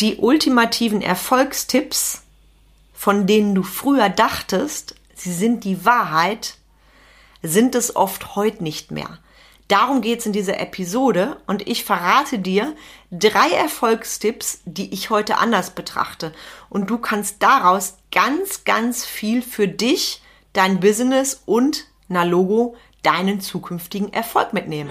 die ultimativen Erfolgstipps, von denen du früher dachtest, sie sind die Wahrheit, sind es oft heute nicht mehr. Darum geht's in dieser Episode und ich verrate dir drei Erfolgstipps, die ich heute anders betrachte. Und du kannst daraus ganz, ganz viel für dich, dein Business und, na Logo, deinen zukünftigen Erfolg mitnehmen.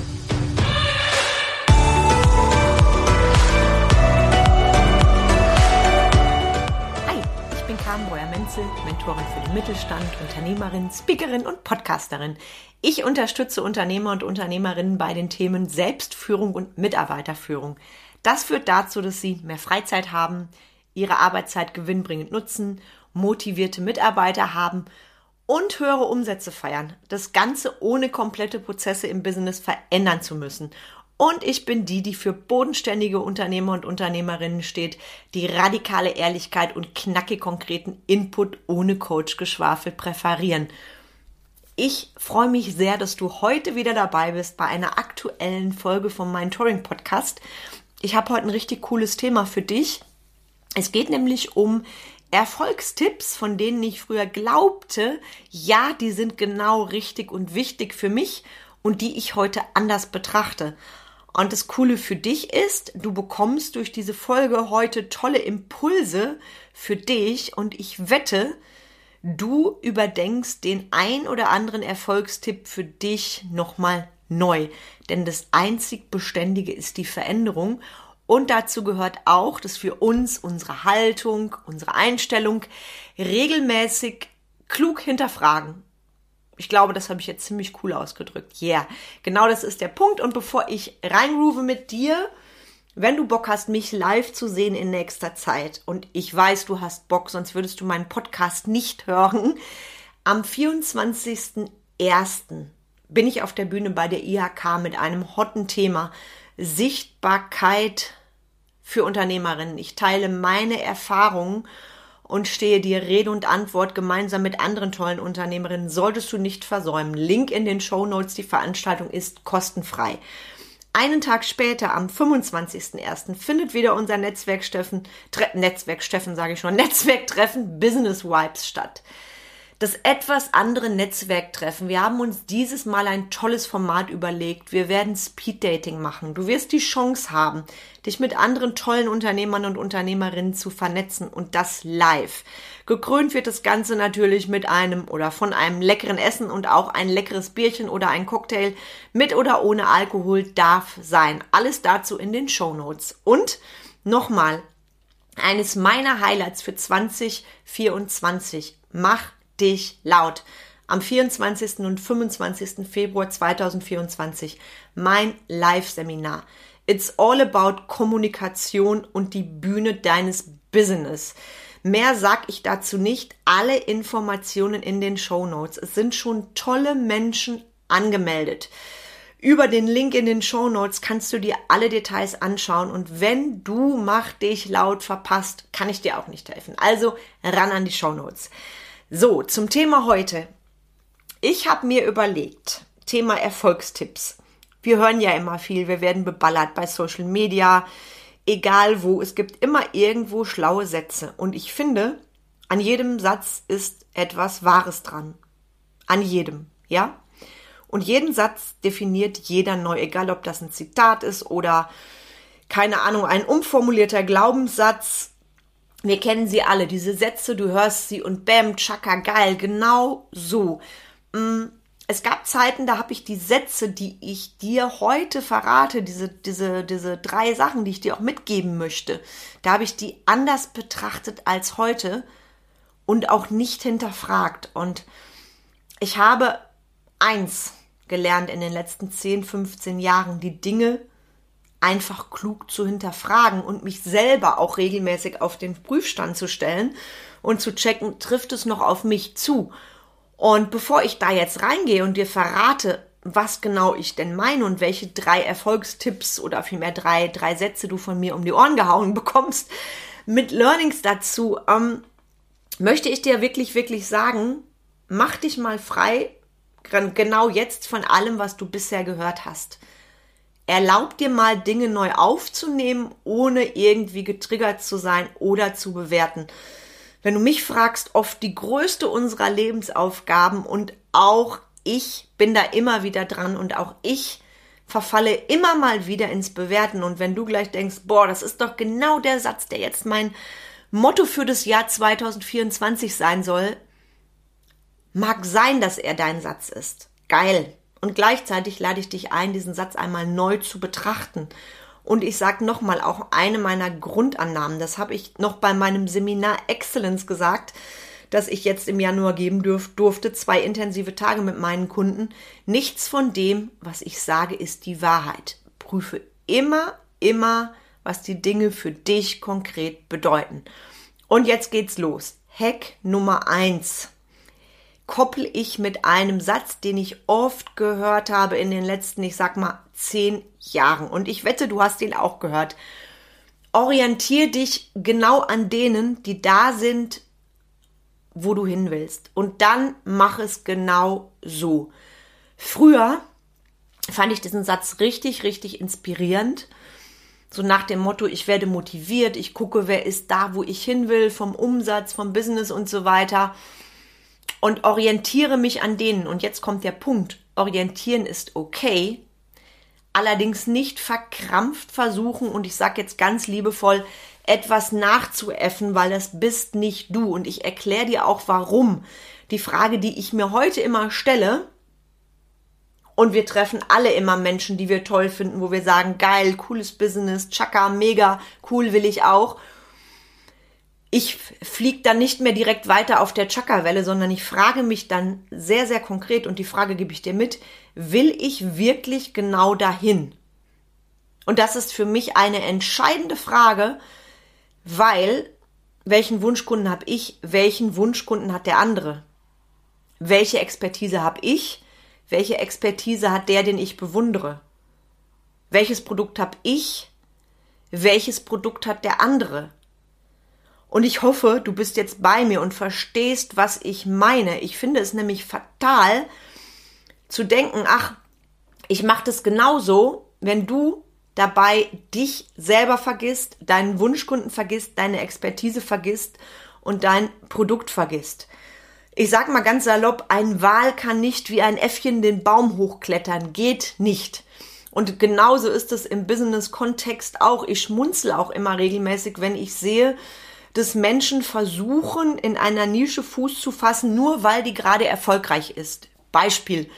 Mentorin für den Mittelstand, Unternehmerin, Speakerin und Podcasterin. Ich unterstütze Unternehmer und Unternehmerinnen bei den Themen Selbstführung und Mitarbeiterführung. Das führt dazu, dass sie mehr Freizeit haben, ihre Arbeitszeit gewinnbringend nutzen, motivierte Mitarbeiter haben und höhere Umsätze feiern. Das Ganze ohne komplette Prozesse im Business verändern zu müssen. Und ich bin die, die für bodenständige Unternehmer und Unternehmerinnen steht, die radikale Ehrlichkeit und knackig konkreten Input ohne Coach-Geschwafel präferieren. Ich freue mich sehr, dass du heute wieder dabei bist bei einer aktuellen Folge von meinem Touring Podcast. Ich habe heute ein richtig cooles Thema für dich. Es geht nämlich um Erfolgstipps, von denen ich früher glaubte, ja, die sind genau richtig und wichtig für mich und die ich heute anders betrachte. Und das Coole für dich ist, du bekommst durch diese Folge heute tolle Impulse für dich und ich wette, du überdenkst den ein oder anderen Erfolgstipp für dich nochmal neu. Denn das einzig Beständige ist die Veränderung. Und dazu gehört auch, dass wir uns unsere Haltung, unsere Einstellung regelmäßig klug hinterfragen ich glaube, das habe ich jetzt ziemlich cool ausgedrückt. Yeah. Genau das ist der Punkt. Und bevor ich reinrufe mit dir, wenn du Bock hast, mich live zu sehen in nächster Zeit, und ich weiß, du hast Bock, sonst würdest du meinen Podcast nicht hören, am 24.01. bin ich auf der Bühne bei der IHK mit einem hotten Thema Sichtbarkeit für Unternehmerinnen. Ich teile meine Erfahrungen und stehe dir Rede und Antwort gemeinsam mit anderen tollen Unternehmerinnen. Solltest du nicht versäumen. Link in den Show Notes. Die Veranstaltung ist kostenfrei. Einen Tag später, am 25.01., findet wieder unser Netzwerksteffen, Tre Netzwerksteffen sage ich schon, Netzwerktreffen Business Vibes statt das etwas andere Netzwerktreffen. Wir haben uns dieses Mal ein tolles Format überlegt. Wir werden Speed Dating machen. Du wirst die Chance haben, dich mit anderen tollen Unternehmern und Unternehmerinnen zu vernetzen und das live. Gekrönt wird das Ganze natürlich mit einem oder von einem leckeren Essen und auch ein leckeres Bierchen oder ein Cocktail mit oder ohne Alkohol darf sein. Alles dazu in den Show Notes. Und nochmal, eines meiner Highlights für 2024. Mach dich laut. Am 24. und 25. Februar 2024 mein Live-Seminar. It's all about Kommunikation und die Bühne deines Business. Mehr sag ich dazu nicht. Alle Informationen in den Show Notes. Es sind schon tolle Menschen angemeldet. Über den Link in den Show Notes kannst du dir alle Details anschauen und wenn du Mach dich laut verpasst, kann ich dir auch nicht helfen. Also ran an die Show Notes. So, zum Thema heute. Ich habe mir überlegt, Thema Erfolgstipps. Wir hören ja immer viel, wir werden beballert bei Social Media, egal wo. Es gibt immer irgendwo schlaue Sätze. Und ich finde, an jedem Satz ist etwas Wahres dran. An jedem, ja? Und jeden Satz definiert jeder neu, egal ob das ein Zitat ist oder keine Ahnung, ein umformulierter Glaubenssatz wir kennen sie alle, diese Sätze, du hörst sie und bam, tschakka, geil, genau so. Mm, es gab Zeiten, da habe ich die Sätze, die ich dir heute verrate, diese, diese, diese drei Sachen, die ich dir auch mitgeben möchte, da habe ich die anders betrachtet als heute und auch nicht hinterfragt. Und ich habe eins gelernt in den letzten 10, 15 Jahren, die Dinge einfach klug zu hinterfragen und mich selber auch regelmäßig auf den Prüfstand zu stellen und zu checken, trifft es noch auf mich zu? Und bevor ich da jetzt reingehe und dir verrate, was genau ich denn meine und welche drei Erfolgstipps oder vielmehr drei, drei Sätze du von mir um die Ohren gehauen bekommst mit Learnings dazu, ähm, möchte ich dir wirklich, wirklich sagen, mach dich mal frei, genau jetzt von allem, was du bisher gehört hast. Erlaub dir mal Dinge neu aufzunehmen, ohne irgendwie getriggert zu sein oder zu bewerten. Wenn du mich fragst, oft die größte unserer Lebensaufgaben und auch ich bin da immer wieder dran und auch ich verfalle immer mal wieder ins Bewerten. Und wenn du gleich denkst, boah, das ist doch genau der Satz, der jetzt mein Motto für das Jahr 2024 sein soll, mag sein, dass er dein Satz ist. Geil. Und gleichzeitig lade ich dich ein, diesen Satz einmal neu zu betrachten. Und ich sage nochmal auch eine meiner Grundannahmen, das habe ich noch bei meinem Seminar Excellence gesagt, das ich jetzt im Januar geben durf, durfte, zwei intensive Tage mit meinen Kunden. Nichts von dem, was ich sage, ist die Wahrheit. Prüfe immer, immer, was die Dinge für dich konkret bedeuten. Und jetzt geht's los. Hack Nummer eins koppel ich mit einem Satz, den ich oft gehört habe in den letzten, ich sag mal, zehn Jahren. Und ich wette, du hast ihn auch gehört. Orientier dich genau an denen, die da sind, wo du hin willst. Und dann mach es genau so. Früher fand ich diesen Satz richtig, richtig inspirierend. So nach dem Motto, ich werde motiviert, ich gucke, wer ist da, wo ich hin will, vom Umsatz, vom Business und so weiter. Und orientiere mich an denen. Und jetzt kommt der Punkt. Orientieren ist okay. Allerdings nicht verkrampft versuchen, und ich sage jetzt ganz liebevoll, etwas nachzuäffen, weil das bist nicht du. Und ich erkläre dir auch warum. Die Frage, die ich mir heute immer stelle, und wir treffen alle immer Menschen, die wir toll finden, wo wir sagen, geil, cooles Business, Chaka, mega, cool will ich auch. Ich fliege dann nicht mehr direkt weiter auf der Chaka-Welle, sondern ich frage mich dann sehr, sehr konkret und die Frage gebe ich dir mit, will ich wirklich genau dahin? Und das ist für mich eine entscheidende Frage, weil welchen Wunschkunden habe ich, welchen Wunschkunden hat der andere? Welche Expertise habe ich? Welche Expertise hat der, den ich bewundere? Welches Produkt habe ich? Welches Produkt hat der andere? Und ich hoffe, du bist jetzt bei mir und verstehst, was ich meine. Ich finde es nämlich fatal zu denken, ach, ich mache das genauso, wenn du dabei dich selber vergisst, deinen Wunschkunden vergisst, deine Expertise vergisst und dein Produkt vergisst. Ich sag mal ganz salopp, ein Wal kann nicht wie ein Äffchen den Baum hochklettern, geht nicht. Und genauso ist es im Business-Kontext auch. Ich schmunzle auch immer regelmäßig, wenn ich sehe, dass Menschen versuchen, in einer Nische Fuß zu fassen, nur weil die gerade erfolgreich ist. Beispiel.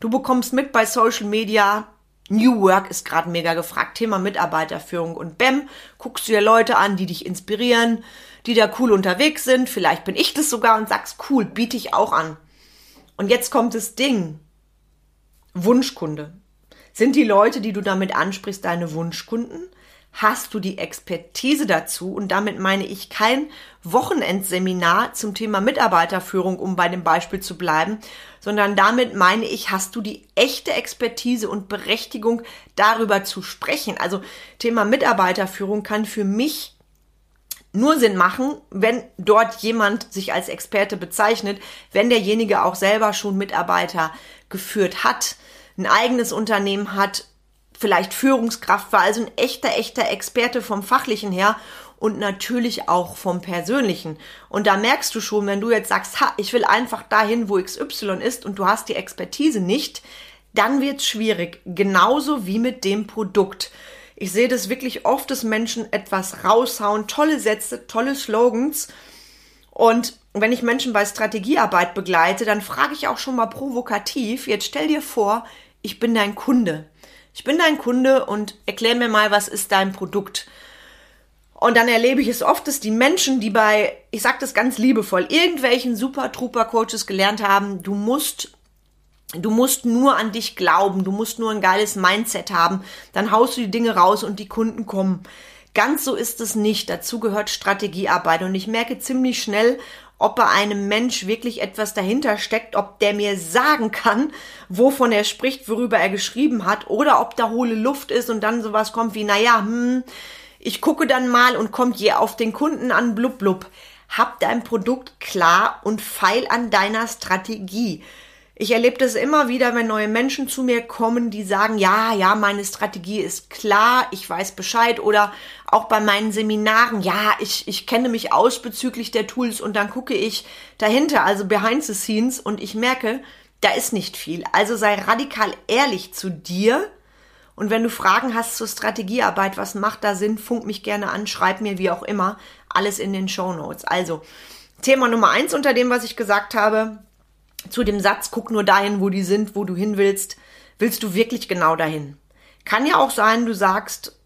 Du bekommst mit bei Social Media, New Work ist gerade mega gefragt, Thema Mitarbeiterführung und BEM, guckst du dir Leute an, die dich inspirieren, die da cool unterwegs sind, vielleicht bin ich das sogar und sagst, cool, biete ich auch an. Und jetzt kommt das Ding. Wunschkunde. Sind die Leute, die du damit ansprichst, deine Wunschkunden? Hast du die Expertise dazu und damit meine ich kein Wochenendseminar zum Thema Mitarbeiterführung, um bei dem Beispiel zu bleiben, sondern damit meine ich, hast du die echte Expertise und Berechtigung darüber zu sprechen. Also Thema Mitarbeiterführung kann für mich nur Sinn machen, wenn dort jemand sich als Experte bezeichnet, wenn derjenige auch selber schon Mitarbeiter geführt hat, ein eigenes Unternehmen hat vielleicht Führungskraft war, also ein echter, echter Experte vom fachlichen her und natürlich auch vom persönlichen. Und da merkst du schon, wenn du jetzt sagst, ha, ich will einfach dahin, wo XY ist und du hast die Expertise nicht, dann wird's schwierig. Genauso wie mit dem Produkt. Ich sehe das wirklich oft, dass Menschen etwas raushauen, tolle Sätze, tolle Slogans. Und wenn ich Menschen bei Strategiearbeit begleite, dann frage ich auch schon mal provokativ, jetzt stell dir vor, ich bin dein Kunde ich bin dein Kunde und erklär mir mal, was ist dein Produkt. Und dann erlebe ich es oft, dass die Menschen, die bei, ich sage das ganz liebevoll, irgendwelchen Super-Trooper-Coaches gelernt haben, du musst Du musst nur an dich glauben, du musst nur ein geiles Mindset haben, dann haust du die Dinge raus und die Kunden kommen. Ganz so ist es nicht. Dazu gehört Strategiearbeit und ich merke ziemlich schnell, ob bei einem Mensch wirklich etwas dahinter steckt, ob der mir sagen kann, wovon er spricht, worüber er geschrieben hat, oder ob da hohle Luft ist und dann sowas kommt wie, naja, hm, ich gucke dann mal und kommt je auf den Kunden an, blub, blub. Hab dein Produkt klar und feil an deiner Strategie. Ich erlebe das immer wieder, wenn neue Menschen zu mir kommen, die sagen, ja, ja, meine Strategie ist klar, ich weiß Bescheid oder auch bei meinen Seminaren, ja, ich, ich kenne mich aus bezüglich der Tools und dann gucke ich dahinter, also behind the scenes und ich merke, da ist nicht viel. Also sei radikal ehrlich zu dir und wenn du Fragen hast zur Strategiearbeit, was macht da Sinn, funk mich gerne an, schreib mir wie auch immer, alles in den Show Notes. Also Thema Nummer eins unter dem, was ich gesagt habe, zu dem Satz, guck nur dahin, wo die sind, wo du hin willst, willst du wirklich genau dahin? Kann ja auch sein, du sagst,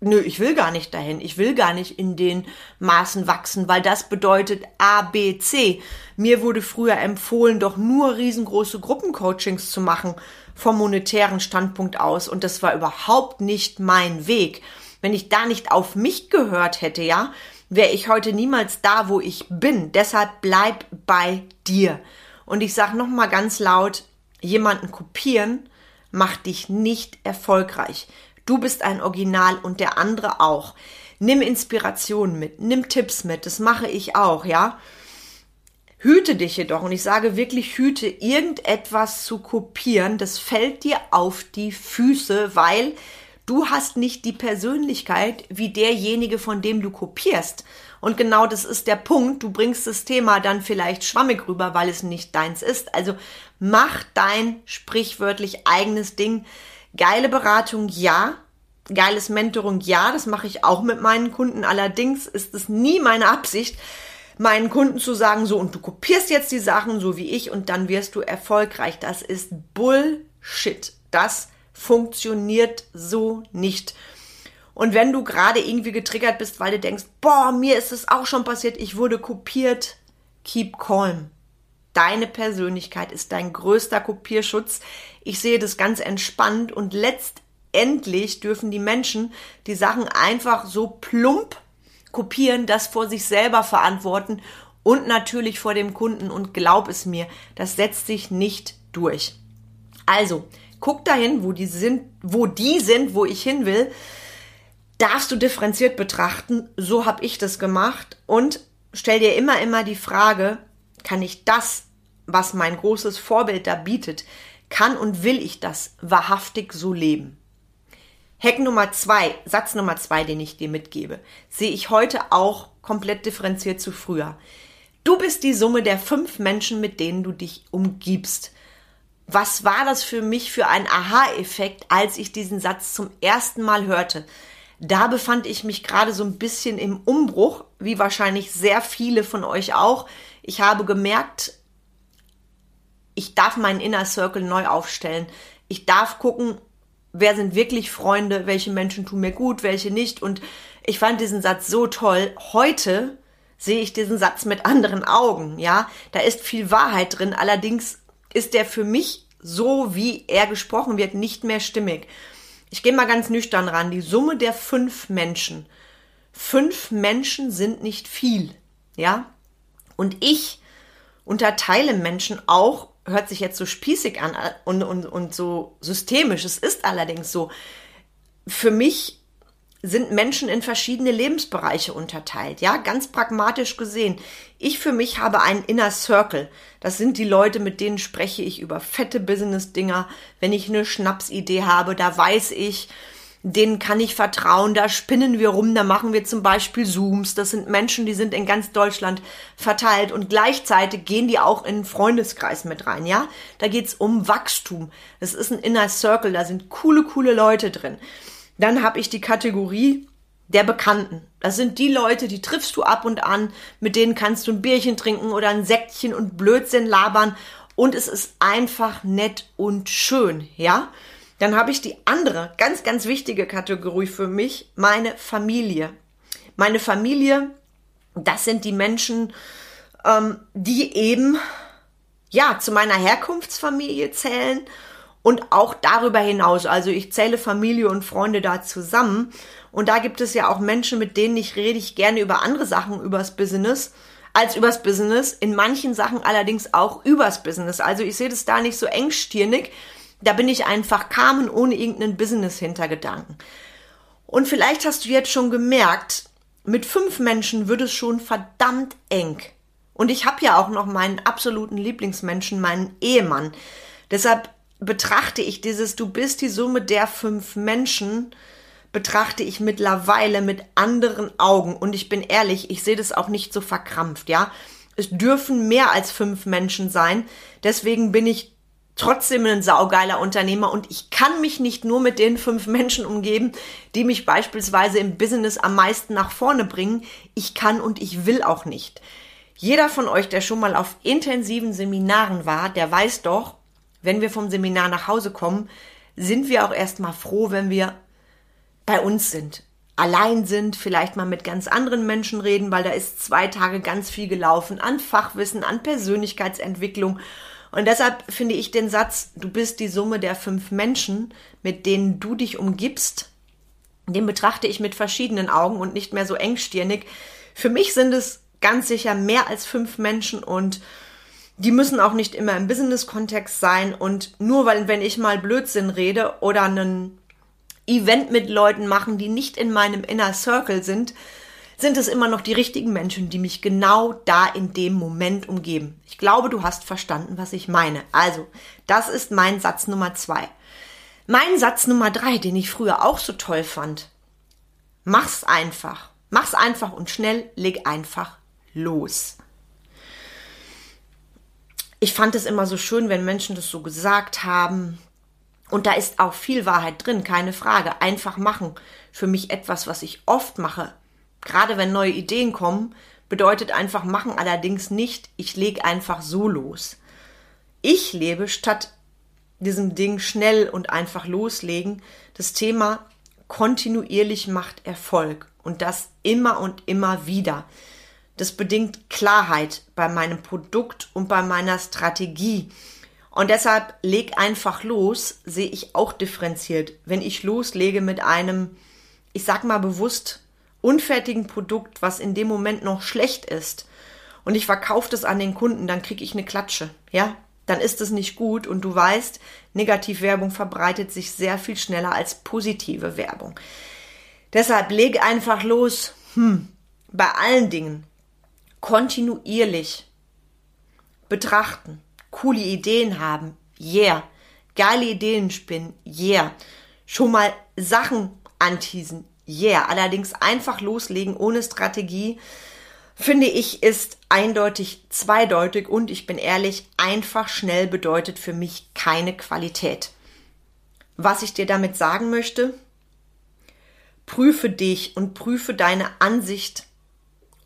nö, ich will gar nicht dahin, ich will gar nicht in den Maßen wachsen, weil das bedeutet A, B, C. Mir wurde früher empfohlen, doch nur riesengroße Gruppencoachings zu machen vom monetären Standpunkt aus und das war überhaupt nicht mein Weg. Wenn ich da nicht auf mich gehört hätte, ja, wäre ich heute niemals da, wo ich bin. Deshalb bleib bei dir. Und ich sage nochmal ganz laut, jemanden kopieren macht dich nicht erfolgreich. Du bist ein Original und der andere auch. Nimm Inspiration mit, nimm Tipps mit, das mache ich auch, ja. Hüte dich jedoch, und ich sage wirklich hüte, irgendetwas zu kopieren, das fällt dir auf die Füße, weil du hast nicht die Persönlichkeit wie derjenige, von dem du kopierst. Und genau das ist der Punkt. Du bringst das Thema dann vielleicht schwammig rüber, weil es nicht deins ist. Also mach dein sprichwörtlich eigenes Ding. Geile Beratung, ja. Geiles Mentoring, ja. Das mache ich auch mit meinen Kunden. Allerdings ist es nie meine Absicht, meinen Kunden zu sagen, so, und du kopierst jetzt die Sachen so wie ich und dann wirst du erfolgreich. Das ist Bullshit. Das funktioniert so nicht. Und wenn du gerade irgendwie getriggert bist, weil du denkst, boah, mir ist es auch schon passiert, ich wurde kopiert, keep calm. Deine Persönlichkeit ist dein größter Kopierschutz. Ich sehe das ganz entspannt und letztendlich dürfen die Menschen die Sachen einfach so plump kopieren, das vor sich selber verantworten und natürlich vor dem Kunden. Und glaub es mir, das setzt sich nicht durch. Also, guck dahin, wo die sind, wo die sind, wo ich hin will darfst du differenziert betrachten. So habe ich das gemacht und stell dir immer, immer die Frage, kann ich das, was mein großes Vorbild da bietet, kann und will ich das wahrhaftig so leben? Hack Nummer zwei, Satz Nummer zwei, den ich dir mitgebe, sehe ich heute auch komplett differenziert zu früher. Du bist die Summe der fünf Menschen, mit denen du dich umgibst. Was war das für mich für ein Aha-Effekt, als ich diesen Satz zum ersten Mal hörte? Da befand ich mich gerade so ein bisschen im Umbruch, wie wahrscheinlich sehr viele von euch auch. Ich habe gemerkt, ich darf meinen Inner Circle neu aufstellen. Ich darf gucken, wer sind wirklich Freunde, welche Menschen tun mir gut, welche nicht. Und ich fand diesen Satz so toll. Heute sehe ich diesen Satz mit anderen Augen. Ja, da ist viel Wahrheit drin. Allerdings ist der für mich so, wie er gesprochen wird, nicht mehr stimmig ich gehe mal ganz nüchtern ran, die Summe der fünf Menschen. Fünf Menschen sind nicht viel, ja? Und ich unterteile Menschen auch, hört sich jetzt so spießig an und, und, und so systemisch. Es ist allerdings so. Für mich sind Menschen in verschiedene Lebensbereiche unterteilt, ja, ganz pragmatisch gesehen. Ich für mich habe einen Inner Circle. Das sind die Leute, mit denen spreche ich über fette Business-Dinger. Wenn ich eine Schnapsidee habe, da weiß ich, denen kann ich vertrauen, da spinnen wir rum, da machen wir zum Beispiel Zooms. Das sind Menschen, die sind in ganz Deutschland verteilt und gleichzeitig gehen die auch in einen Freundeskreis mit rein, ja. Da geht's um Wachstum. Das ist ein Inner Circle, da sind coole, coole Leute drin. Dann habe ich die Kategorie der Bekannten. Das sind die Leute, die triffst du ab und an, mit denen kannst du ein Bierchen trinken oder ein Säckchen und Blödsinn labern und es ist einfach nett und schön, ja? Dann habe ich die andere, ganz, ganz wichtige Kategorie für mich, meine Familie. Meine Familie, das sind die Menschen, ähm, die eben, ja, zu meiner Herkunftsfamilie zählen und auch darüber hinaus. Also ich zähle Familie und Freunde da zusammen. Und da gibt es ja auch Menschen, mit denen ich rede ich gerne über andere Sachen, übers Business. als übers Business, in manchen Sachen allerdings auch übers Business. Also ich sehe das da nicht so engstirnig. Da bin ich einfach Carmen ohne irgendeinen Business-Hintergedanken. Und vielleicht hast du jetzt schon gemerkt, mit fünf Menschen wird es schon verdammt eng. Und ich habe ja auch noch meinen absoluten Lieblingsmenschen, meinen Ehemann. Deshalb betrachte ich dieses Du bist die Summe der fünf Menschen, betrachte ich mittlerweile mit anderen Augen. Und ich bin ehrlich, ich sehe das auch nicht so verkrampft, ja. Es dürfen mehr als fünf Menschen sein. Deswegen bin ich trotzdem ein saugeiler Unternehmer und ich kann mich nicht nur mit den fünf Menschen umgeben, die mich beispielsweise im Business am meisten nach vorne bringen. Ich kann und ich will auch nicht. Jeder von euch, der schon mal auf intensiven Seminaren war, der weiß doch, wenn wir vom Seminar nach Hause kommen, sind wir auch erstmal froh, wenn wir bei uns sind. Allein sind, vielleicht mal mit ganz anderen Menschen reden, weil da ist zwei Tage ganz viel gelaufen an Fachwissen, an Persönlichkeitsentwicklung. Und deshalb finde ich den Satz, du bist die Summe der fünf Menschen, mit denen du dich umgibst, den betrachte ich mit verschiedenen Augen und nicht mehr so engstirnig. Für mich sind es ganz sicher mehr als fünf Menschen und die müssen auch nicht immer im Business-Kontext sein und nur weil, wenn ich mal Blödsinn rede oder einen Event mit Leuten machen, die nicht in meinem Inner Circle sind, sind es immer noch die richtigen Menschen, die mich genau da in dem Moment umgeben. Ich glaube, du hast verstanden, was ich meine. Also, das ist mein Satz Nummer zwei. Mein Satz Nummer drei, den ich früher auch so toll fand. Mach's einfach. Mach's einfach und schnell, leg einfach los. Ich fand es immer so schön, wenn Menschen das so gesagt haben. Und da ist auch viel Wahrheit drin, keine Frage. Einfach machen. Für mich etwas, was ich oft mache, gerade wenn neue Ideen kommen, bedeutet einfach machen allerdings nicht, ich lege einfach so los. Ich lebe statt diesem Ding schnell und einfach loslegen das Thema kontinuierlich macht Erfolg und das immer und immer wieder. Das bedingt Klarheit bei meinem Produkt und bei meiner Strategie. Und deshalb leg einfach los, sehe ich auch differenziert. Wenn ich loslege mit einem, ich sag mal bewusst, unfertigen Produkt, was in dem Moment noch schlecht ist, und ich verkaufe das an den Kunden, dann kriege ich eine Klatsche, ja? Dann ist es nicht gut und du weißt, Negativwerbung verbreitet sich sehr viel schneller als positive Werbung. Deshalb leg einfach los, hm, bei allen Dingen kontinuierlich betrachten, coole Ideen haben, yeah, geile Ideen spinnen, yeah, schon mal Sachen anteasen, yeah. Allerdings einfach loslegen ohne Strategie, finde ich, ist eindeutig zweideutig und ich bin ehrlich, einfach schnell bedeutet für mich keine Qualität. Was ich dir damit sagen möchte, prüfe dich und prüfe deine Ansicht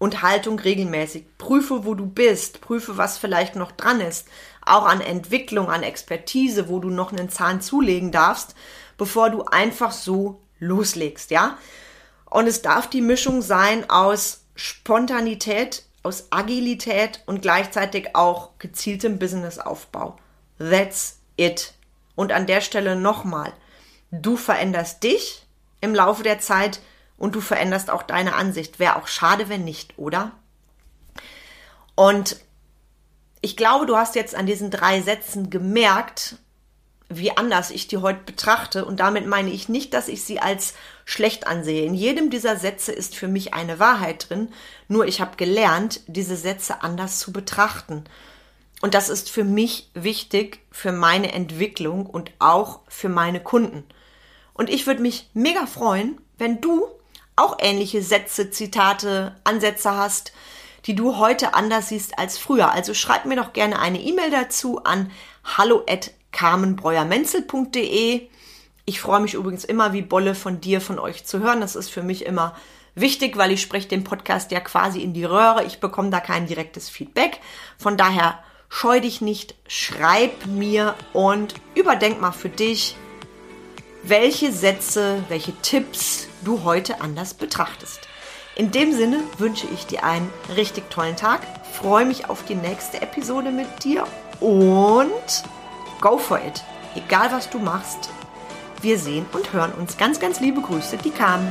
und Haltung regelmäßig. Prüfe, wo du bist, prüfe, was vielleicht noch dran ist, auch an Entwicklung, an Expertise, wo du noch einen Zahn zulegen darfst, bevor du einfach so loslegst, ja? Und es darf die Mischung sein aus Spontanität, aus Agilität und gleichzeitig auch gezieltem Businessaufbau. That's it. Und an der Stelle nochmal, du veränderst dich im Laufe der Zeit und du veränderst auch deine Ansicht. Wäre auch schade, wenn nicht, oder? Und ich glaube, du hast jetzt an diesen drei Sätzen gemerkt, wie anders ich die heute betrachte. Und damit meine ich nicht, dass ich sie als schlecht ansehe. In jedem dieser Sätze ist für mich eine Wahrheit drin. Nur ich habe gelernt, diese Sätze anders zu betrachten. Und das ist für mich wichtig für meine Entwicklung und auch für meine Kunden. Und ich würde mich mega freuen, wenn du auch ähnliche Sätze, Zitate, Ansätze hast, die du heute anders siehst als früher. Also schreib mir doch gerne eine E-Mail dazu an hallo at carmenbreuermenzel.de. Ich freue mich übrigens immer wie Bolle von dir, von euch zu hören. Das ist für mich immer wichtig, weil ich spreche den Podcast ja quasi in die Röhre. Ich bekomme da kein direktes Feedback. Von daher scheu dich nicht, schreib mir und überdenk mal für dich, welche Sätze, welche Tipps du heute anders betrachtest. In dem Sinne wünsche ich dir einen richtig tollen Tag, freue mich auf die nächste Episode mit dir und Go for it. Egal was du machst. Wir sehen und hören uns. Ganz, ganz liebe Grüße, die kamen.